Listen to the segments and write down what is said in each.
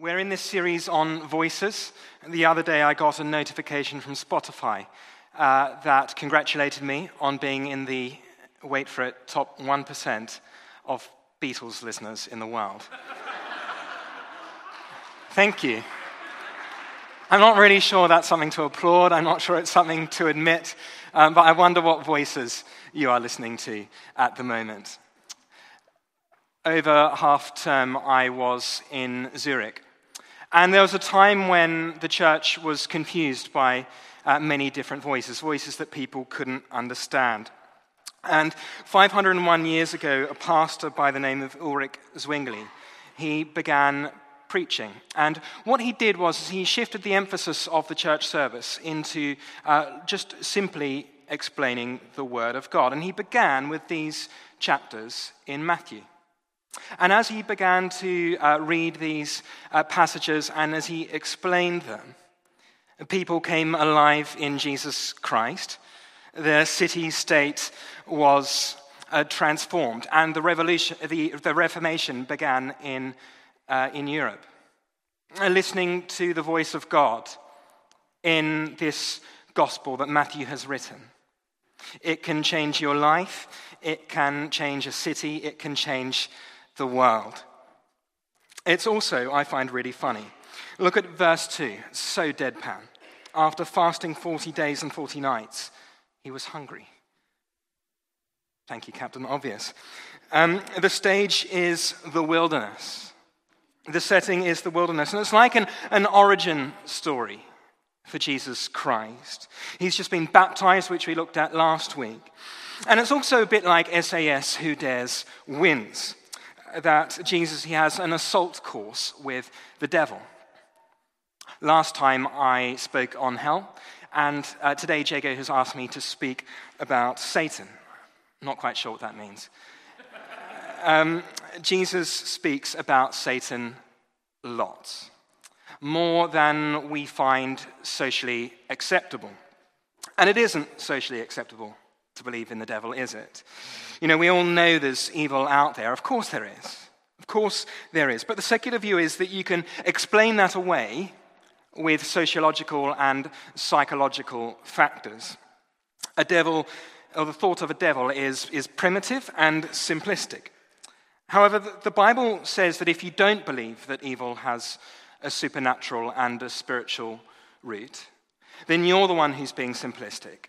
We're in this series on voices. The other day, I got a notification from Spotify uh, that congratulated me on being in the, wait for it, top 1% of Beatles listeners in the world. Thank you. I'm not really sure that's something to applaud. I'm not sure it's something to admit. Um, but I wonder what voices you are listening to at the moment. Over half term, I was in Zurich and there was a time when the church was confused by uh, many different voices, voices that people couldn't understand. And 501 years ago, a pastor by the name of Ulrich Zwingli, he began preaching. And what he did was he shifted the emphasis of the church service into uh, just simply explaining the Word of God. And he began with these chapters in Matthew. And as he began to uh, read these uh, passages and as he explained them, people came alive in Jesus Christ. Their city state was uh, transformed, and the, revolution, the, the Reformation began in, uh, in Europe. Listening to the voice of God in this gospel that Matthew has written. It can change your life, it can change a city, it can change the world. It's also, I find, really funny. Look at verse 2, so deadpan. After fasting 40 days and 40 nights, he was hungry. Thank you, Captain Obvious. Um, the stage is the wilderness. The setting is the wilderness. And it's like an, an origin story for Jesus Christ. He's just been baptized, which we looked at last week. And it's also a bit like SAS Who Dares Wins that Jesus he has an assault course with the devil. Last time I spoke on hell, and uh, today Jago has asked me to speak about Satan. Not quite sure what that means. Um, Jesus speaks about Satan lots, more than we find socially acceptable. And it isn't socially acceptable to believe in the devil, is it? You know, we all know there's evil out there. Of course there is. Of course there is. But the secular view is that you can explain that away with sociological and psychological factors. A devil, or the thought of a devil, is, is primitive and simplistic. However, the Bible says that if you don't believe that evil has a supernatural and a spiritual root, then you're the one who's being simplistic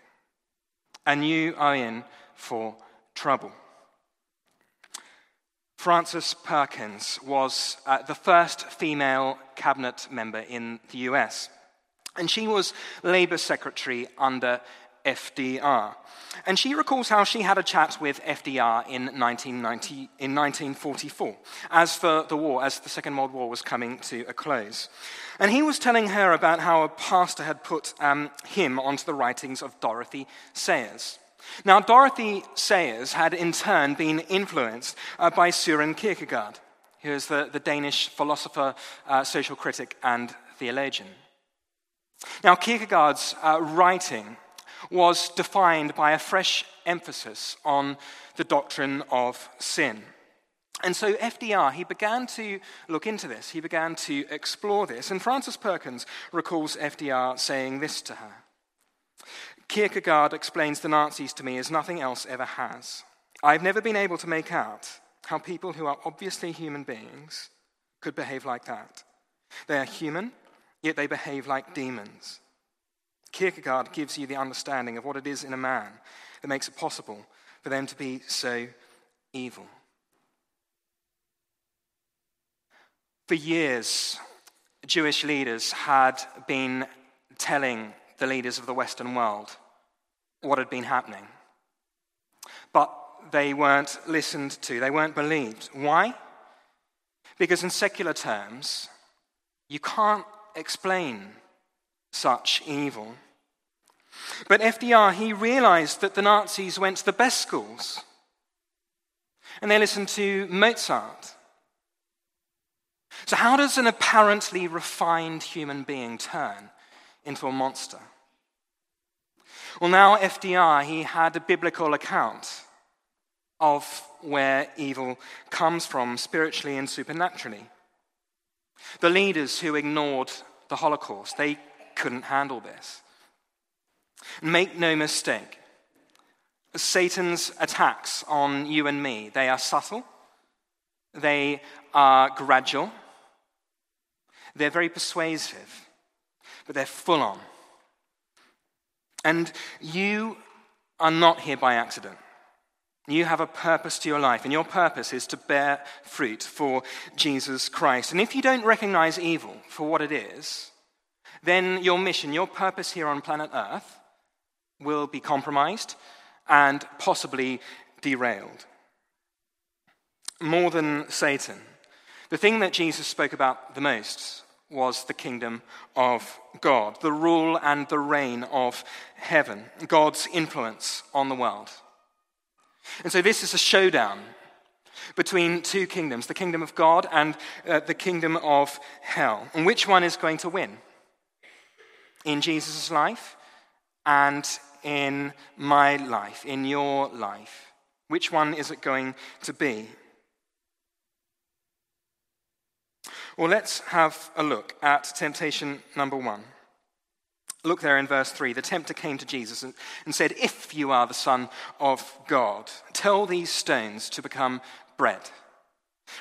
and you are in for trouble. Frances Perkins was uh, the first female cabinet member in the US, and she was Labour Secretary under FDR. And she recalls how she had a chat with FDR in, 1990, in 1944, as for the war, as the Second World War was coming to a close. And he was telling her about how a pastor had put um, him onto the writings of Dorothy Sayers. Now, Dorothy Sayers had in turn been influenced uh, by Søren Kierkegaard, who is the, the Danish philosopher, uh, social critic, and theologian. Now, Kierkegaard's uh, writing was defined by a fresh emphasis on the doctrine of sin. And so FDR, he began to look into this. He began to explore this. And Frances Perkins recalls FDR saying this to her Kierkegaard explains the Nazis to me as nothing else ever has. I've never been able to make out how people who are obviously human beings could behave like that. They are human, yet they behave like demons. Kierkegaard gives you the understanding of what it is in a man that makes it possible for them to be so evil. For years, Jewish leaders had been telling the leaders of the Western world what had been happening. But they weren't listened to, they weren't believed. Why? Because, in secular terms, you can't explain such evil. But FDR, he realized that the Nazis went to the best schools and they listened to Mozart. So, how does an apparently refined human being turn into a monster? Well, now FDR, he had a biblical account of where evil comes from spiritually and supernaturally. The leaders who ignored the Holocaust, they couldn't handle this. Make no mistake, Satan's attacks on you and me, they are subtle, they are gradual, they're very persuasive, but they're full on. And you are not here by accident. You have a purpose to your life, and your purpose is to bear fruit for Jesus Christ. And if you don't recognize evil for what it is, then your mission, your purpose here on planet Earth, will be compromised and possibly derailed. More than Satan, the thing that Jesus spoke about the most was the kingdom of God, the rule and the reign of heaven, God's influence on the world. And so this is a showdown between two kingdoms, the kingdom of God and uh, the kingdom of hell. And which one is going to win? In Jesus' life and in my life, in your life? Which one is it going to be? Well, let's have a look at temptation number one. Look there in verse 3. The tempter came to Jesus and, and, said, If you are the Son of God, tell these stones to become bread.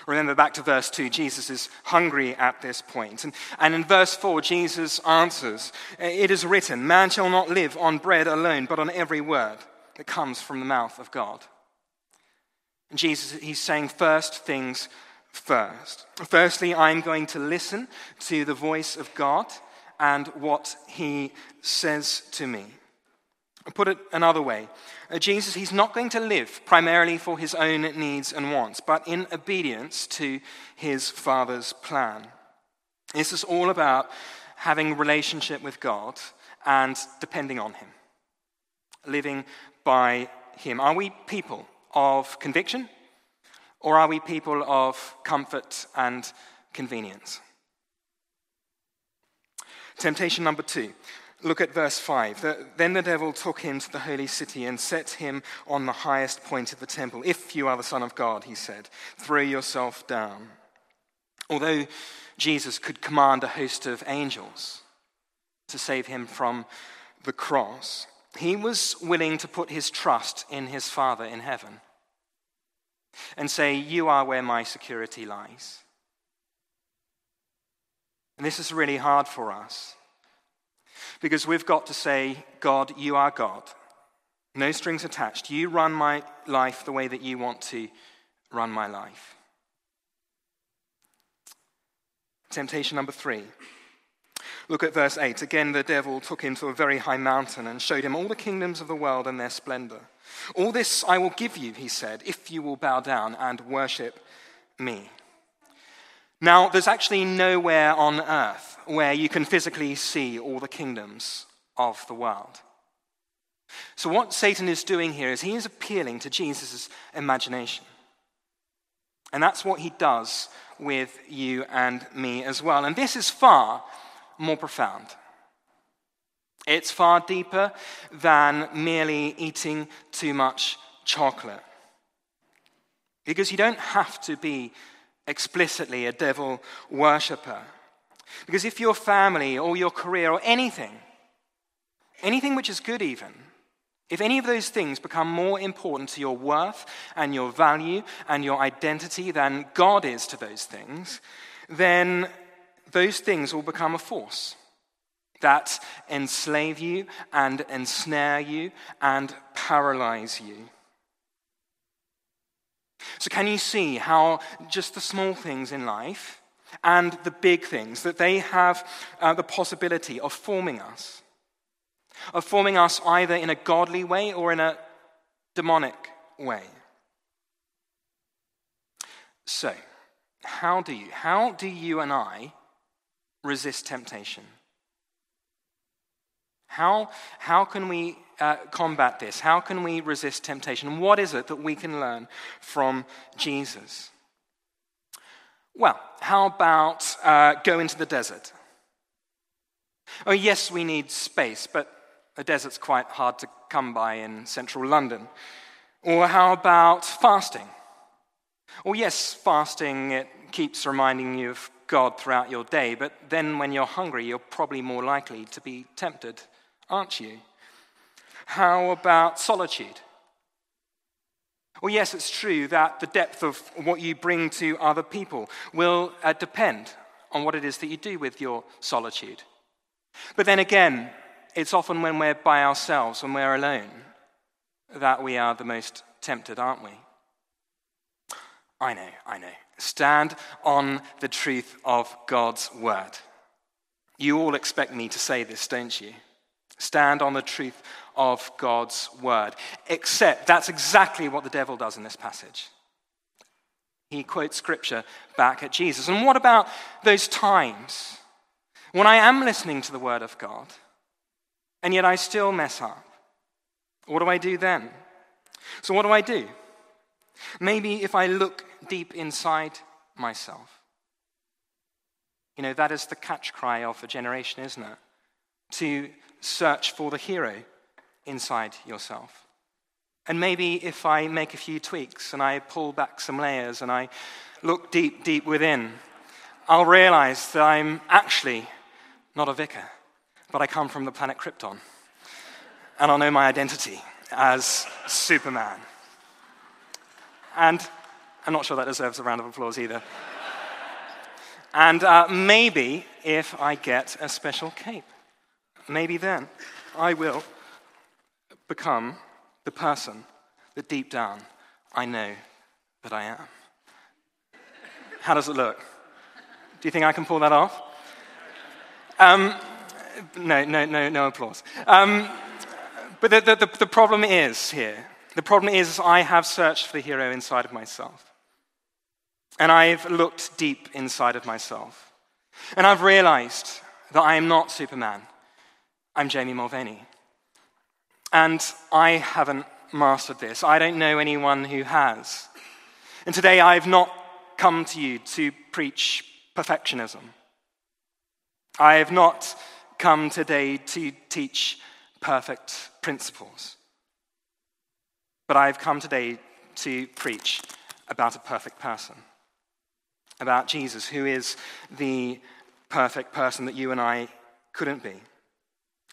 Remember back to verse 2, Jesus is hungry at this point. And, and in verse 4, Jesus answers, It is written, Man shall not live on bread alone, but on every word that comes from the mouth of God. And Jesus, he's saying first things first. Firstly, I'm going to listen to the voice of God and what he says to me. Put it another way uh, Jesus, he's not going to live primarily for his own needs and wants, but in obedience to his Father's plan. This is all about having relationship with God and depending on him, living by him. Are we people of conviction or are we people of comfort and convenience? Temptation number two. Look at verse 5. Then the devil took him to the holy city and set him on the highest point of the temple. If you are the Son of God, he said, throw yourself down. Although Jesus could command a host of angels to save him from the cross, he was willing to put his trust in his Father in heaven and say, You are where my security lies. And this is really hard for us because we've got to say, God, you are God. No strings attached. You run my life the way that you want to run my life. Temptation number three. Look at verse 8. Again, the devil took him to a very high mountain and showed him all the kingdoms of the world and their splendor. All this I will give you, he said, if you will bow down and worship me. Now, there's actually nowhere on earth where you can physically see all the kingdoms of the world. So, what Satan is doing here is he is appealing to Jesus' imagination. And that's what he does with you and me as well. And this is far more profound. It's far deeper than merely eating too much chocolate. Because you don't have to be explicitly a devil worshipper. Because if your family or your career or anything, anything which is good even, if any of those things become more important to your worth and your value and your identity than God is to those things, then those things will become a force that enslave you and ensnare you and paralyze you. So, can you see how just the small things in life and the big things, that they have uh, the possibility of forming us? Of forming us either in a godly way or in a demonic way. So, how do you, how do you and I resist temptation? How, how can we uh, combat this? How can we resist temptation? What is it that we can learn from Jesus? Well, how about uh, go into the desert? Oh, yes, we need space, but a desert's quite hard to come by in central London. Or how about fasting? Or, yes, fasting, it keeps reminding you of God throughout your day, but then when you're hungry, you're probably more likely to be tempted, aren't you? How about solitude? Well, yes, it's true that the depth of what you bring to other people will uh, depend on what it is that you do with your solitude. But then again, it's often when we're by ourselves, when we're alone, that we are the most tempted, aren't we? I know, I know. Stand on the truth of God's word. You all expect me to say this, don't you? Stand on the truth of God's word. Except that's exactly what the devil does in this passage. He quotes scripture back at Jesus. And what about those times when I am listening to the word of God and yet I still mess up? What do I do then? So, what do I do? Maybe if I look deep inside myself. You know, that is the catch cry of a generation, isn't it? To search for the hero inside yourself. And maybe if I make a few tweaks and I pull back some layers and I look deep, deep within, I'll realize that I'm actually not a vicar, but I come from the planet Krypton. And I'll know my identity as Superman. And I'm not sure that deserves a round of applause either. and uh, maybe if I get a special cape, maybe then I will become the person that deep down I know that I am. How does it look? Do you think I can pull that off? Um, no, no, no, no applause. Um, but the, the, the problem is here the problem is, I have searched for the hero inside of myself. And I've looked deep inside of myself. And I've realized that I am not Superman. I'm Jamie Mulvaney. And I haven't mastered this. I don't know anyone who has. And today I've not come to you to preach perfectionism. I have not come today to teach perfect principles. But I've come today to preach about a perfect person, about Jesus, who is the perfect person that you and I couldn't be.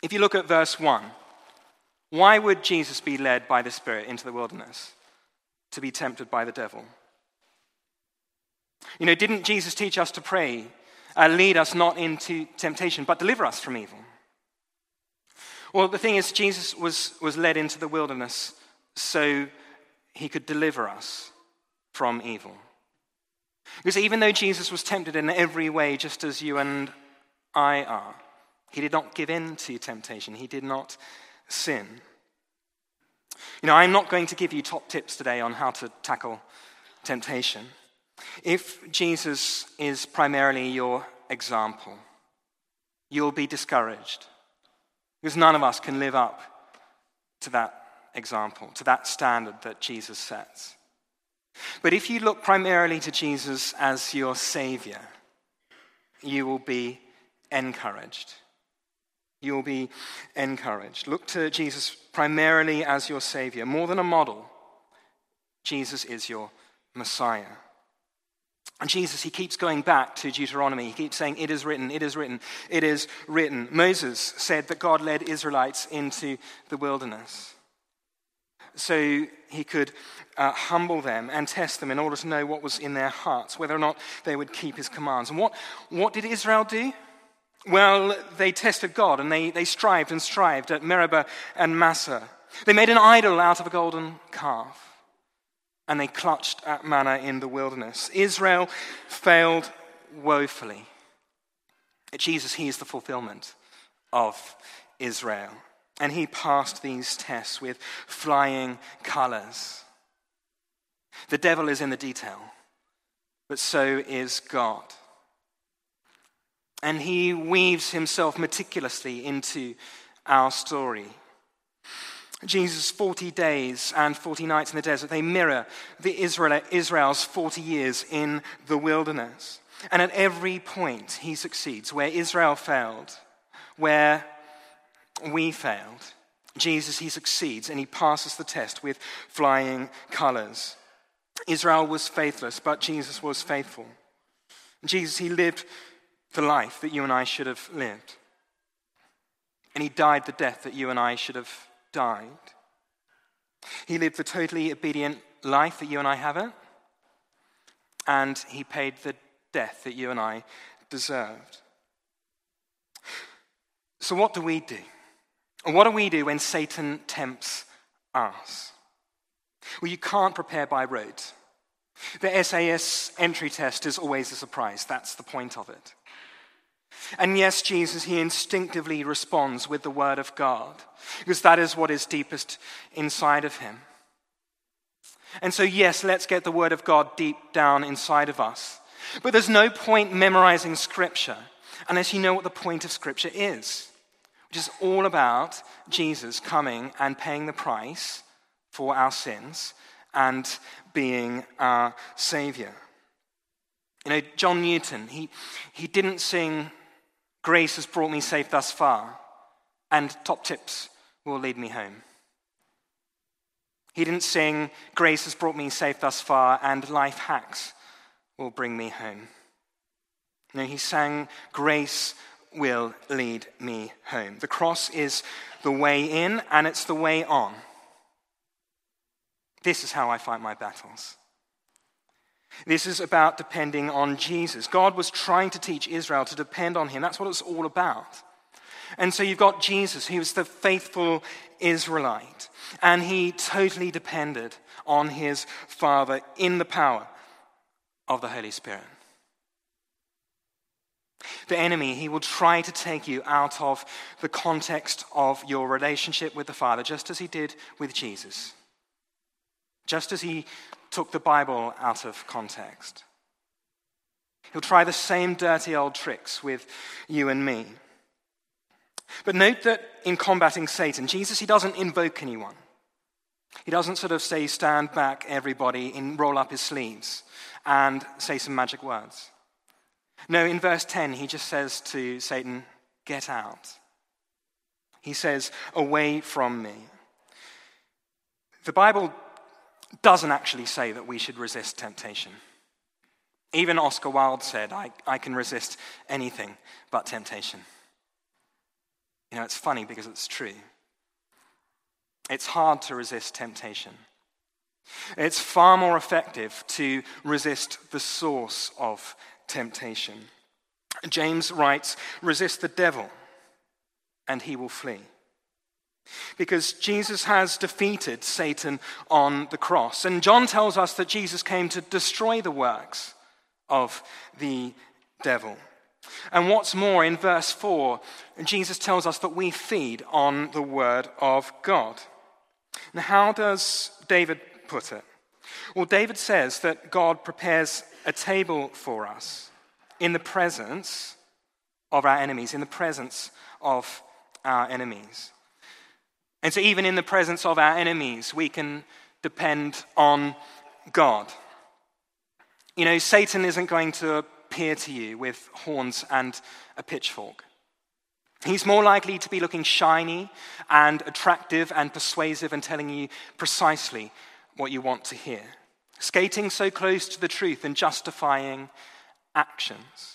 If you look at verse 1, why would Jesus be led by the Spirit into the wilderness to be tempted by the devil? You know, didn't Jesus teach us to pray, uh, lead us not into temptation, but deliver us from evil? Well, the thing is, Jesus was, was led into the wilderness so he could deliver us from evil. Because even though Jesus was tempted in every way, just as you and I are, he did not give in to temptation. He did not sin. You know, I'm not going to give you top tips today on how to tackle temptation. If Jesus is primarily your example, you'll be discouraged because none of us can live up to that example, to that standard that Jesus sets. But if you look primarily to Jesus as your Savior, you will be encouraged. You will be encouraged. Look to Jesus primarily as your Savior. More than a model, Jesus is your Messiah. And Jesus, he keeps going back to Deuteronomy. He keeps saying, It is written, it is written, it is written. Moses said that God led Israelites into the wilderness so he could uh, humble them and test them in order to know what was in their hearts, whether or not they would keep his commands. And what, what did Israel do? Well, they tested God and they, they strived and strived at Meribah and Massah. They made an idol out of a golden calf and they clutched at manna in the wilderness. Israel failed woefully. Jesus, he is the fulfillment of Israel. And he passed these tests with flying colors. The devil is in the detail, but so is God. And he weaves himself meticulously into our story. Jesus' 40 days and 40 nights in the desert, they mirror the Israel, Israel's 40 years in the wilderness. And at every point, he succeeds. Where Israel failed, where we failed. Jesus, he succeeds and he passes the test with flying colors. Israel was faithless, but Jesus was faithful. Jesus, he lived the life that you and I should have lived. And he died the death that you and I should have died. He lived the totally obedient life that you and I haven't. And he paid the death that you and I deserved. So, what do we do? What do we do when Satan tempts us? Well, you can't prepare by rote. The SAS entry test is always a surprise. That's the point of it. And yes, Jesus, he instinctively responds with the word of God, because that is what is deepest inside of him. And so, yes, let's get the word of God deep down inside of us. But there's no point memorizing scripture unless you know what the point of scripture is, which is all about Jesus coming and paying the price for our sins and being our Savior. You know, John Newton, he, he didn't sing, Grace has brought me safe thus far, and top tips will lead me home. He didn't sing, Grace has brought me safe thus far, and life hacks will bring me home. No, he sang, Grace will lead me home. The cross is the way in, and it's the way on. This is how I fight my battles. This is about depending on Jesus. God was trying to teach Israel to depend on him. That's what it's all about. And so you've got Jesus, he was the faithful Israelite, and he totally depended on his Father in the power of the Holy Spirit. The enemy, he will try to take you out of the context of your relationship with the Father, just as he did with Jesus just as he took the Bible out of context. He'll try the same dirty old tricks with you and me. But note that in combating Satan, Jesus, he doesn't invoke anyone. He doesn't sort of say, stand back, everybody, and roll up his sleeves and say some magic words. No, in verse 10, he just says to Satan, get out. He says, away from me. The Bible doesn't actually say that we should resist temptation. Even Oscar Wilde said, I, I can resist anything but temptation. You know, it's funny because it's true. It's hard to resist temptation. It's far more effective to resist the source of temptation. James writes, resist the devil, and he will flee. Because Jesus has defeated Satan on the cross. And John tells us that Jesus came to destroy the works of the devil. And what's more, in verse 4, Jesus tells us that we feed on the word of God. Now, how does David put it? Well, David says that God prepares a table for us in the presence of our enemies, in the presence of our enemies. And so, even in the presence of our enemies, we can depend on God. You know, Satan isn't going to appear to you with horns and a pitchfork. He's more likely to be looking shiny and attractive and persuasive and telling you precisely what you want to hear. Skating so close to the truth and justifying actions.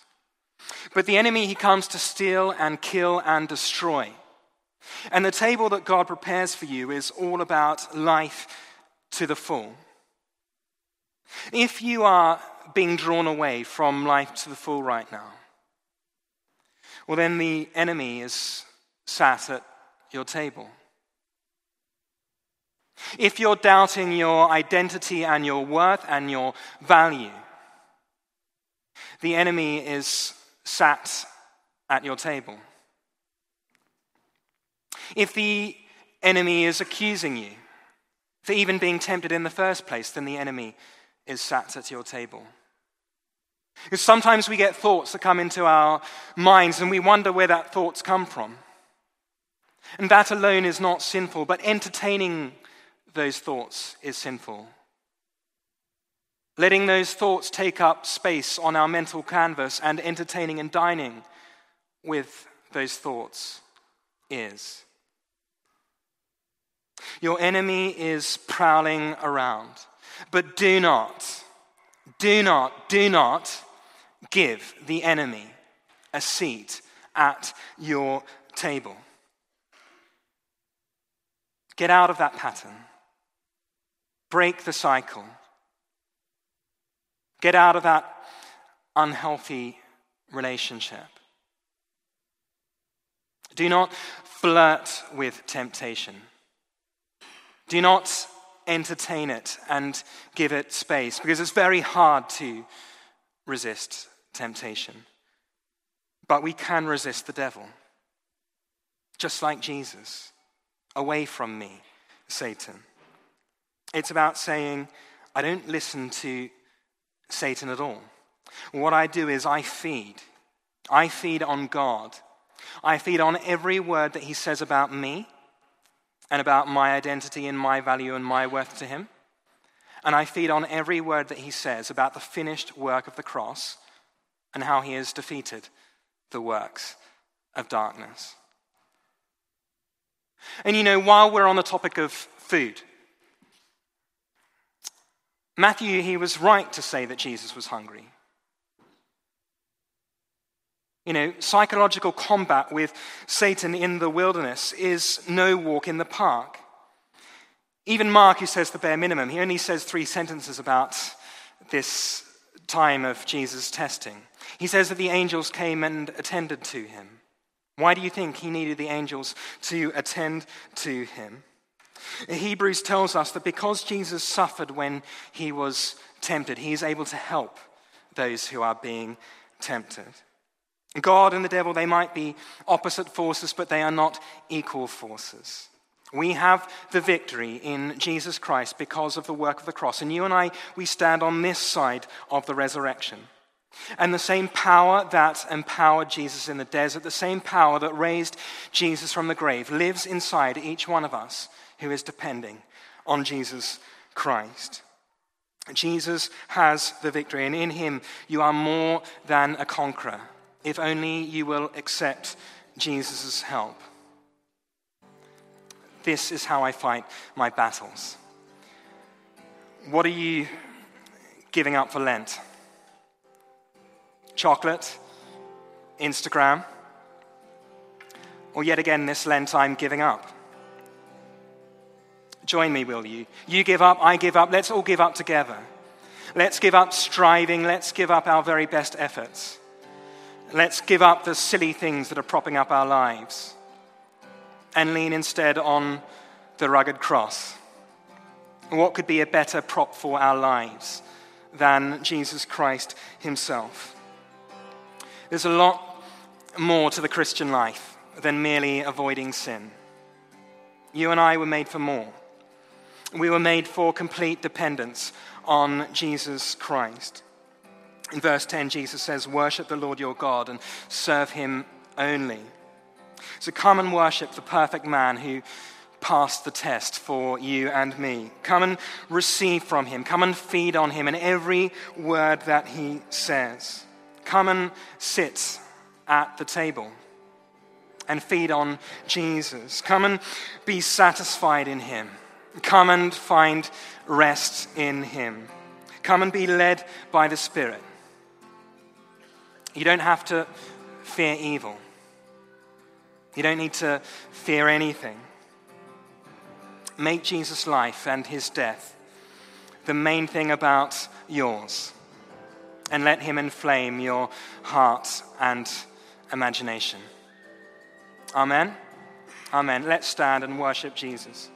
But the enemy, he comes to steal and kill and destroy. And the table that God prepares for you is all about life to the full. If you are being drawn away from life to the full right now, well, then the enemy is sat at your table. If you're doubting your identity and your worth and your value, the enemy is sat at your table. If the enemy is accusing you for even being tempted in the first place, then the enemy is sat at your table. Because sometimes we get thoughts that come into our minds and we wonder where that thoughts come from. And that alone is not sinful, but entertaining those thoughts is sinful. Letting those thoughts take up space on our mental canvas and entertaining and dining with those thoughts is. Your enemy is prowling around. But do not, do not, do not give the enemy a seat at your table. Get out of that pattern. Break the cycle. Get out of that unhealthy relationship. Do not flirt with temptation. Do not entertain it and give it space because it's very hard to resist temptation. But we can resist the devil, just like Jesus. Away from me, Satan. It's about saying, I don't listen to Satan at all. What I do is I feed. I feed on God. I feed on every word that he says about me and about my identity and my value and my worth to him. And I feed on every word that he says about the finished work of the cross and how he has defeated the works of darkness. And you know, while we're on the topic of food, Matthew, he was right to say that Jesus was hungry. You know, psychological combat with Satan in the wilderness is no walk in the park. Even Mark, who says the bare minimum, he only says three sentences about this time of Jesus' testing. He says that the angels came and attended to him. Why do you think he needed the angels to attend to him? Hebrews tells us that because Jesus suffered when he was tempted, he is able to help those who are being tempted. God and the devil, they might be opposite forces, but they are not equal forces. We have the victory in Jesus Christ because of the work of the cross. And you and I, we stand on this side of the resurrection. And the same power that empowered Jesus in the desert, the same power that raised Jesus from the grave, lives inside each one of us who is depending on Jesus Christ. Jesus has the victory, and in him you are more than a conqueror, if only you will accept Jesus' help. This is how I fight my battles. What are you giving up for Lent? chocolate, Instagram, or yet again this Lent I'm giving up. Join me, will you? You give up, I give up, let's all give up together. Let's give up striving, let's give up our very best efforts. Let's give up the silly things that are propping up our lives and lean instead on the rugged cross. What could be a better prop for our lives than Jesus Christ Himself? There's a lot more to the Christian life than merely avoiding sin. You and I were made for more. We were made for complete dependence on Jesus Christ. In verse 10, Jesus says, Worship the Lord your God and serve him only. So come and worship the perfect man who passed the test for you and me. Come and receive from him. Come and feed on him in every word that he says. Come and sit at the table and feed on Jesus. Come and be satisfied in Him. Come and find rest in Him. Come and be led by the Spirit. You don't have to fear evil. You don't need to fear anything. Make Jesus' life and his death the main thing about yours and let Him inflame your heart and imagination. Amen. Amen. Let's stand and worship Jesus.